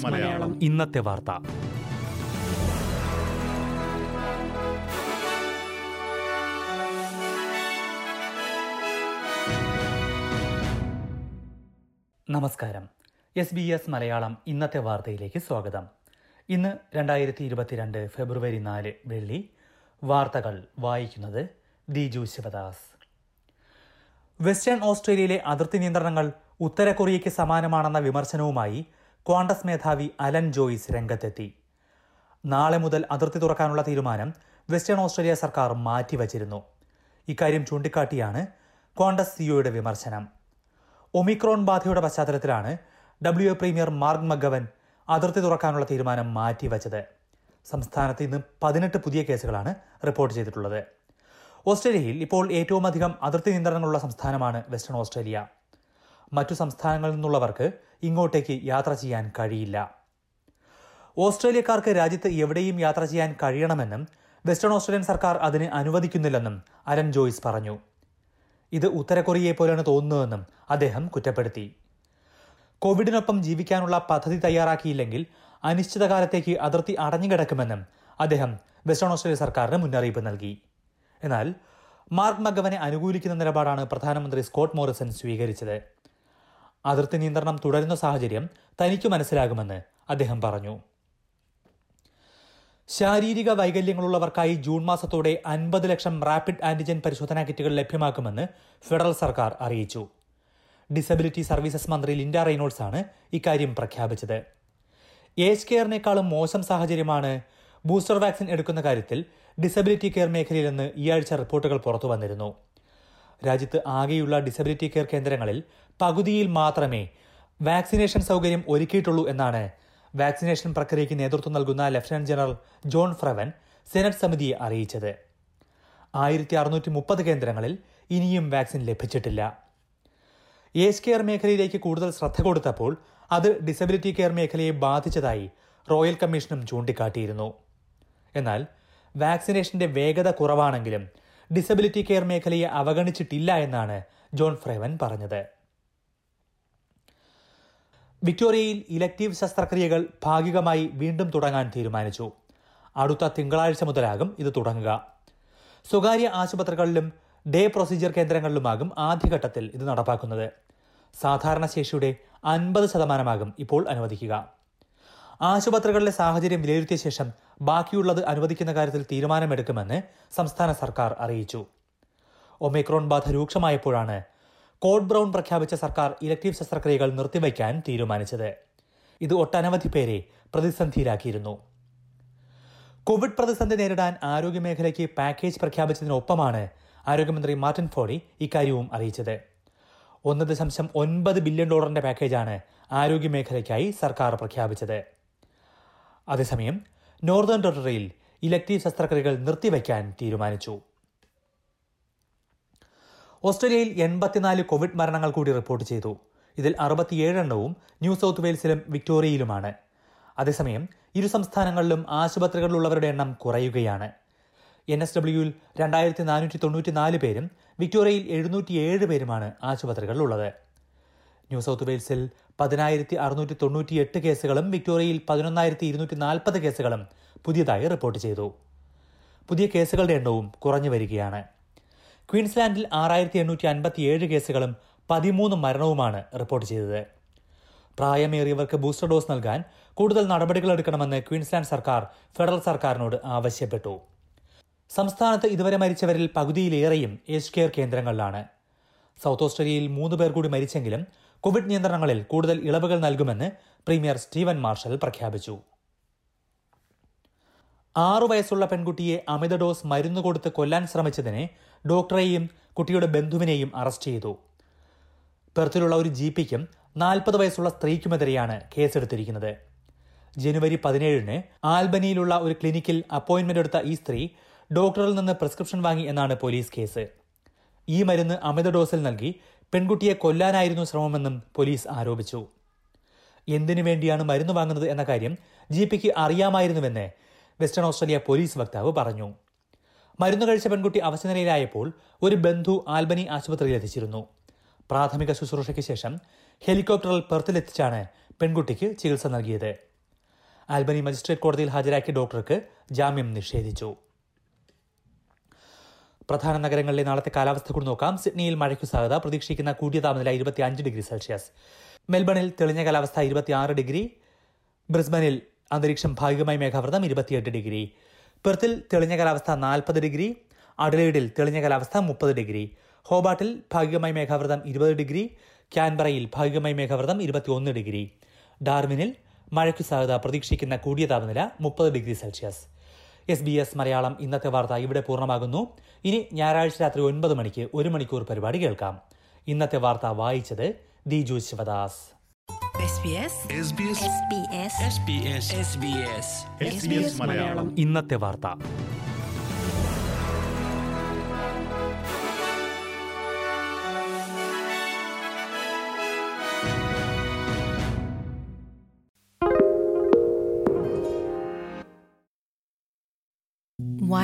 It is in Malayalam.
മലയാളം. ഇന്നത്തെ വാർത്ത. നമസ്കാരം. എസ് ബി എസ് മലയാളം ഇന്നത്തെ വാർത്തയിലേക്ക് സ്വാഗതം. ഇന്ന് രണ്ടായിരത്തി ഇരുപത്തിരണ്ട് ഫെബ്രുവരി നാല് വെള്ളി. വാർത്തകൾ വായിക്കുന്നത് ദിജു ശിവദാസ്. വെസ്റ്റേൺ ഓസ്ട്രേലിയയിലെ അതിർത്തി നിയന്ത്രണങ്ങൾ ഉത്തര കൊറിയയ്ക്ക് സമാനമാണെന്ന വിമർശനവുമായി ക്വാണ്ടസ് മേധാവി അലൻ ജോയിസ് രംഗത്തെത്തി. നാളെ മുതൽ അതിർത്തി തുറക്കാനുള്ള തീരുമാനം വെസ്റ്റേൺ ഓസ്ട്രേലിയ സർക്കാർ മാറ്റിവച്ചിരുന്നു. ഇക്കാര്യം ചൂണ്ടിക്കാട്ടിയാണ് ക്വാണ്ടസ് സിഒയുടെ വിമർശനം. ഒമിക്രോൺ ബാധയുടെ പശ്ചാത്തലത്തിലാണ് ഡബ്ല്യു പ്രീമിയർ മാർഗ് മഗവൻ അതിർത്തി തുറക്കാനുള്ള തീരുമാനം മാറ്റിവച്ചത്. സംസ്ഥാനത്ത് ഇന്ന് പതിനെട്ട് പുതിയ കേസുകളാണ് റിപ്പോർട്ട് ചെയ്തിട്ടുള്ളത്. ഓസ്ട്രേലിയയിൽ ഇപ്പോൾ ഏറ്റവും അധികം അതിർത്തി നിയന്ത്രണങ്ങളുള്ള സംസ്ഥാനമാണ് വെസ്റ്റേൺ ഓസ്ട്രേലിയ. മറ്റു സംസ്ഥാനങ്ങളിൽ നിന്നുള്ളവർക്ക് ഇങ്ങോട്ടേക്ക് യാത്ര ചെയ്യാൻ കഴിയില്ല. ഓസ്ട്രേലിയക്കാർക്ക് രാജ്യത്ത് എവിടെയും യാത്ര ചെയ്യാൻ കഴിയണമെന്നും വെസ്റ്റേൺ ഓസ്ട്രേലിയൻ സർക്കാർ അതിന് അനുവദിക്കുന്നില്ലെന്നും അലൻ ജോയ്സ് പറഞ്ഞു. ഇത് ഉത്തര കൊറിയയെ പോലെയാണ് തോന്നുന്നതെന്നും അദ്ദേഹം കുറ്റപ്പെടുത്തി. കോവിഡിനൊപ്പം ജീവിക്കാനുള്ള പദ്ധതി തയ്യാറാക്കിയില്ലെങ്കിൽ അനിശ്ചിതകാലത്തേക്ക് അതിർത്തി അടഞ്ഞുകിടക്കുമെന്നും അദ്ദേഹം വെസ്റ്റേൺ ഓസ്ട്രേലിയ സർക്കാരിന് മുന്നറിയിപ്പ് നൽകി. എന്നാൽ മാർക്ക് മഗവനെ അനുകൂലിക്കുന്ന നിലപാടാണ് പ്രധാനമന്ത്രി സ്കോട്ട് മോറിസൺ സ്വീകരിച്ചത്. അതിർത്തി നിയന്ത്രണം തുടരുന്ന സാഹചര്യം തനിക്ക് മനസ്സിലാകുമെന്ന് അദ്ദേഹം പറഞ്ഞു. ശാരീരിക വൈകല്യങ്ങളുള്ളവർക്കായി ജൂൺ മാസത്തോടെ അൻപത് ലക്ഷം റാപ്പിഡ് ആന്റിജൻ പരിശോധനാ കിറ്റുകൾ ലഭ്യമാക്കുമെന്ന് ഫെഡറൽ സർക്കാർ അറിയിച്ചു. ഡിസബിലിറ്റി സർവീസസ് മന്ത്രി ലിൻഡ റൈനോൾസ് ആണ് ഇക്കാര്യം പ്രഖ്യാപിച്ചത്. ഏജ് കെയറിനേക്കാളും മോശം സാഹചര്യമാണ് ബൂസ്റ്റർ വാക്സിൻ എടുക്കുന്ന കാര്യത്തിൽ ഡിസബിലിറ്റി കെയർ മേഖലയിലെന്ന് ഈ ആഴ്ച റിപ്പോർട്ടുകൾ പുറത്തു വന്നിരുന്നു. രാജ്യത്ത് ആകെയുള്ള ഡിസബിലിറ്റി കെയർ കേന്ദ്രങ്ങളിൽ പകുതിയിൽ മാത്രമേ വാക്സിനേഷൻ സൗകര്യം ഒരുക്കിയിട്ടുള്ളൂ എന്നാണ് വാക്സിനേഷൻ പ്രക്രിയയ്ക്ക് നേതൃത്വം നൽകുന്ന lieutenant general John Frewen senate സമിതിയെ അറിയിച്ചത്. ആയിരത്തി അറുന്നൂറ്റി മുപ്പത് കേന്ദ്രങ്ങളിൽ ഇനിയും വാക്സിൻ ലഭിച്ചിട്ടില്ല. ഏജ് കെയർ മേഖലയിലേക്ക് കൂടുതൽ ശ്രദ്ധ കൊടുത്തപ്പോൾ അത് ഡിസബിലിറ്റി കെയർ മേഖലയെ ബാധിച്ചതായി റോയൽ കമ്മീഷനും ചൂണ്ടിക്കാട്ടിയിരുന്നു. എന്നാൽ വാക്സിനേഷന്റെ വേഗത കുറവാണെങ്കിലും ഡിസബിലിറ്റി കെയർ മേഖലയെ അവഗണിച്ചിട്ടില്ല എന്നാണ് ജോൺ ഫ്രേവൻ പറഞ്ഞത്. വിക്ടോറിയയിൽ ഇലക്ടീവ് ശസ്ത്രക്രിയകൾ ഭാഗികമായി വീണ്ടും തുടങ്ങാൻ തീരുമാനിച്ചു. അടുത്ത തിങ്കളാഴ്ച മുതലാകും ഇത് തുടങ്ങുക. സ്വകാര്യ ആശുപത്രികളിലും ഡേ പ്രൊസീജിയർ കേന്ദ്രങ്ങളിലുമാകും ആദ്യഘട്ടത്തിൽ ഇത് നടപ്പാക്കുന്നത്. സാധാരണ ശേഷിയുടെ അൻപത് ശതമാനമാകും ഇപ്പോൾ അനുവദിക്കുക. ആശുപത്രികളിലെ സാഹചര്യം വിലയിരുത്തിയ ശേഷം ബാക്കിയുള്ളത് അനുവദിക്കുന്ന കാര്യത്തിൽ തീരുമാനമെടുക്കുമെന്ന് സംസ്ഥാന സർക്കാർ അറിയിച്ചു. ഒമിക്രോൺ ബാധ രൂക്ഷമായപ്പോഴാണ് കോഡ് ബ്രൗൺ പ്രഖ്യാപിച്ച സർക്കാർ ഇലക്ടീവ് ശസ്ത്രക്രിയകൾ നിർത്തിവയ്ക്കാൻ തീരുമാനിച്ചത്. ഇത് ഒട്ടനവധി പേരെ പ്രതിസന്ധിയിലാക്കിയിരുന്നു. കോവിഡ് പ്രതിസന്ധി നേരിടാൻ ആരോഗ്യമേഖലയ്ക്ക് പാക്കേജ് പ്രഖ്യാപിച്ചതിനൊപ്പമാണ് ആരോഗ്യമന്ത്രി മാർട്ടിൻ ഫോഡി ഇക്കാര്യവും അറിയിച്ചത്. ഒന്ന് ദശാംശം ഒൻപത് ബില്യൺ ഡോളറിന്റെ പാക്കേജാണ് ആരോഗ്യമേഖലയ്ക്കായി സർക്കാർ പ്രഖ്യാപിച്ചത്. അതേസമയം നോർത്തേൺ ടെറിട്ടറിയിൽ ഇലക്ടീവ് ശസ്ത്രക്രിയകൾ നിർത്തിവയ്ക്കാൻ തീരുമാനിച്ചു. ഓസ്ട്രേലിയയിൽ എൺപത്തിനാല് കോവിഡ് മരണങ്ങൾ കൂടി റിപ്പോർട്ട് ചെയ്തു. ഇതിൽ അറുപത്തിയേഴ് എണ്ണവും ന്യൂ സൗത്ത് വെയിൽസിലും വിക്ടോറിയയിലുമാണ്. അതേസമയം ഇരു സംസ്ഥാനങ്ങളിലും ആശുപത്രികളിലുള്ളവരുടെ എണ്ണം കുറയുകയാണ്. എൻ എസ് ഡബ്ല്യുയിൽ രണ്ടായിരത്തി നാനൂറ്റി തൊണ്ണൂറ്റി നാല് പേരും വിക്ടോറിയയിൽ എഴുന്നൂറ്റിയേഴ് പേരുമാണ് ആശുപത്രികളിലുള്ളത്. ന്യൂ സൗത്ത് വെയിൽസിൽ പതിനായിരത്തി അറുന്നൂറ്റി തൊണ്ണൂറ്റി എട്ട് കേസുകളും വിക്ടോറിയയിൽ പതിനൊന്നായിരത്തി ഇരുന്നൂറ്റി നാൽപ്പത് കേസുകളും പുതിയതായി റിപ്പോർട്ട് ചെയ്തു. പുതിയ കേസുകളുടെ എണ്ണവും കുറഞ്ഞു വരികയാണ്. ക്വീൻസ്ലാൻഡിൽ ആറായിരത്തി എണ്ണൂറ്റി അൻപത്തി ഏഴ് കേസുകളും പതിമൂന്ന് മരണവുമാണ് റിപ്പോർട്ട് ചെയ്തത്. പ്രായമേറിയവർക്ക് ബൂസ്റ്റർ ഡോസ് നൽകാൻ കൂടുതൽ നടപടികൾ എടുക്കണമെന്ന് ക്വീൻസ്ലാൻഡ് സർക്കാർ ഫെഡറൽ സർക്കാരിനോട് ആവശ്യപ്പെട്ടു. സംസ്ഥാനത്ത് ഇതുവരെ മരിച്ചവരിൽ പകുതിയിലേറെയും ഏജ് കെയർ കേന്ദ്രങ്ങളിലാണ്. സൗത്ത് ഓസ്ട്രേലിയയിൽ മൂന്ന് പേർ കൂടി മരിച്ചെങ്കിലും കോവിഡ് നിയന്ത്രണങ്ങളിൽ കൂടുതൽ ഇളവുകൾ നൽകുമെന്ന് പ്രീമിയർ സ്റ്റീവൻ മാർഷൽ പ്രഖ്യാപിച്ചു. ആറു വയസ്സുള്ള പെൺകുട്ടിയെ അമിത ഡോസ് മരുന്ന് കൊടുത്ത് കൊല്ലാൻ ശ്രമിച്ചതിനെ ഡോക്ടറെയും കുട്ടിയുടെ ബന്ധുവിനെയും അറസ്റ്റ് ചെയ്തു. പെർത്തിലുള്ള ഒരു ജി പിക്കും നാൽപ്പത് വയസ്സുള്ള സ്ത്രീക്കുമെതിരെയാണ് കേസെടുത്തിരിക്കുന്നത്. ജനുവരി പതിനേഴിന് ആൽബനിയിലുള്ള ഒരു ക്ലിനിക്കിൽ അപ്പോയിന്റ്മെന്റ് എടുത്ത ഈ സ്ത്രീ ഡോക്ടറിൽ നിന്ന് പ്രിസ്ക്രിപ്ഷൻ വാങ്ങി എന്നാണ് പോലീസ് കേസ്. ഈ മരുന്ന് അമിത ഡോസിൽ നൽകി പെൺകുട്ടിയെ കൊല്ലാനായിരുന്നു ശ്രമമെന്നും പോലീസ് ആരോപിച്ചു. എന്തിനു വേണ്ടിയാണ് മരുന്ന് വാങ്ങുന്നത് എന്ന കാര്യം ജി പിക്ക് അറിയാമായിരുന്നുവെന്ന് വെസ്റ്റേൺ ഓസ്ട്രേലിയ പോലീസ് വക്താവ് പറഞ്ഞു. മരുന്ന് കഴിച്ച പെൺകുട്ടി അവശനിലയിലായപ്പോൾ ഒരു ബന്ധു ആൽബനി ആശുപത്രിയിൽ എത്തിച്ചിരുന്നു. പ്രാഥമിക ശുശ്രൂഷയ്ക്ക് ശേഷം ഹെലികോപ്റ്ററിൽ പെർത്തിലെത്തിച്ചാണ് പെൺകുട്ടിക്ക് ചികിത്സ നൽകിയത്. ആൽബനി മജിസ്ട്രേറ്റ് കോടതിയിൽ ഹാജരാക്കിയ ഡോക്ടർക്ക് ജാമ്യം നിഷേധിച്ചു. പ്രധാന നഗരങ്ങളിലെ നാളത്തെ കാലാവസ്ഥ കൂടി നോക്കാം. സിഡ്നിയിൽ മഴയ്ക്കു സാധ്യത. പ്രതീക്ഷിക്കുന്ന കൂടിയ താപനില ഇരുപത്തിയഞ്ച് ഡിഗ്രി സെൽഷ്യസ്. മെൽബണിൽ തെളിഞ്ഞ കാലാവസ്ഥ ഇരുപത്തിയാറ് ഡിഗ്രി. ബ്രിസ്ബനിൽ അന്തരീക്ഷം ഭാഗികമായി മേഘാവൃതം ഇരുപത്തിയെട്ട് ഡിഗ്രി. പെർത്തിൽ തെളിഞ്ഞ കാലാവസ്ഥ നാൽപ്പത് ഡിഗ്രി. അഡലേഡിൽ തെളിഞ്ഞ കാലാവസ്ഥ മുപ്പത് ഡിഗ്രി. ഹോബാട്ടിൽ ഭാഗികമായി മേഘാവൃതം ഇരുപത് ഡിഗ്രി. ക്യാൻബറയിൽ ഭാഗികമായി മേഘാവൃതം ഇരുപത്തിയൊന്ന് ഡിഗ്രി. ഡാർവിനിൽ മഴയ്ക്കു സാധ്യത. പ്രതീക്ഷിക്കുന്ന കൂടിയ താപനില മുപ്പത് degree Celsius. S B S Malayalam ഇന്നത്തെ വാർത്ത ഇവിടെ പൂർണമാകുന്നു. ഇനി ഞായറാഴ്ച രാത്രി ഒൻപത് മണിക്ക് ഒരു മണിക്കൂർ പരിപാടി കേൾക്കാം. ഇന്നത്തെ വാർത്ത വായിച്ചത് Diju Sivadas. SBS SBS SBS SBS SBS SBS Malayalam. ഇന്നത്തെ വാർത്ത.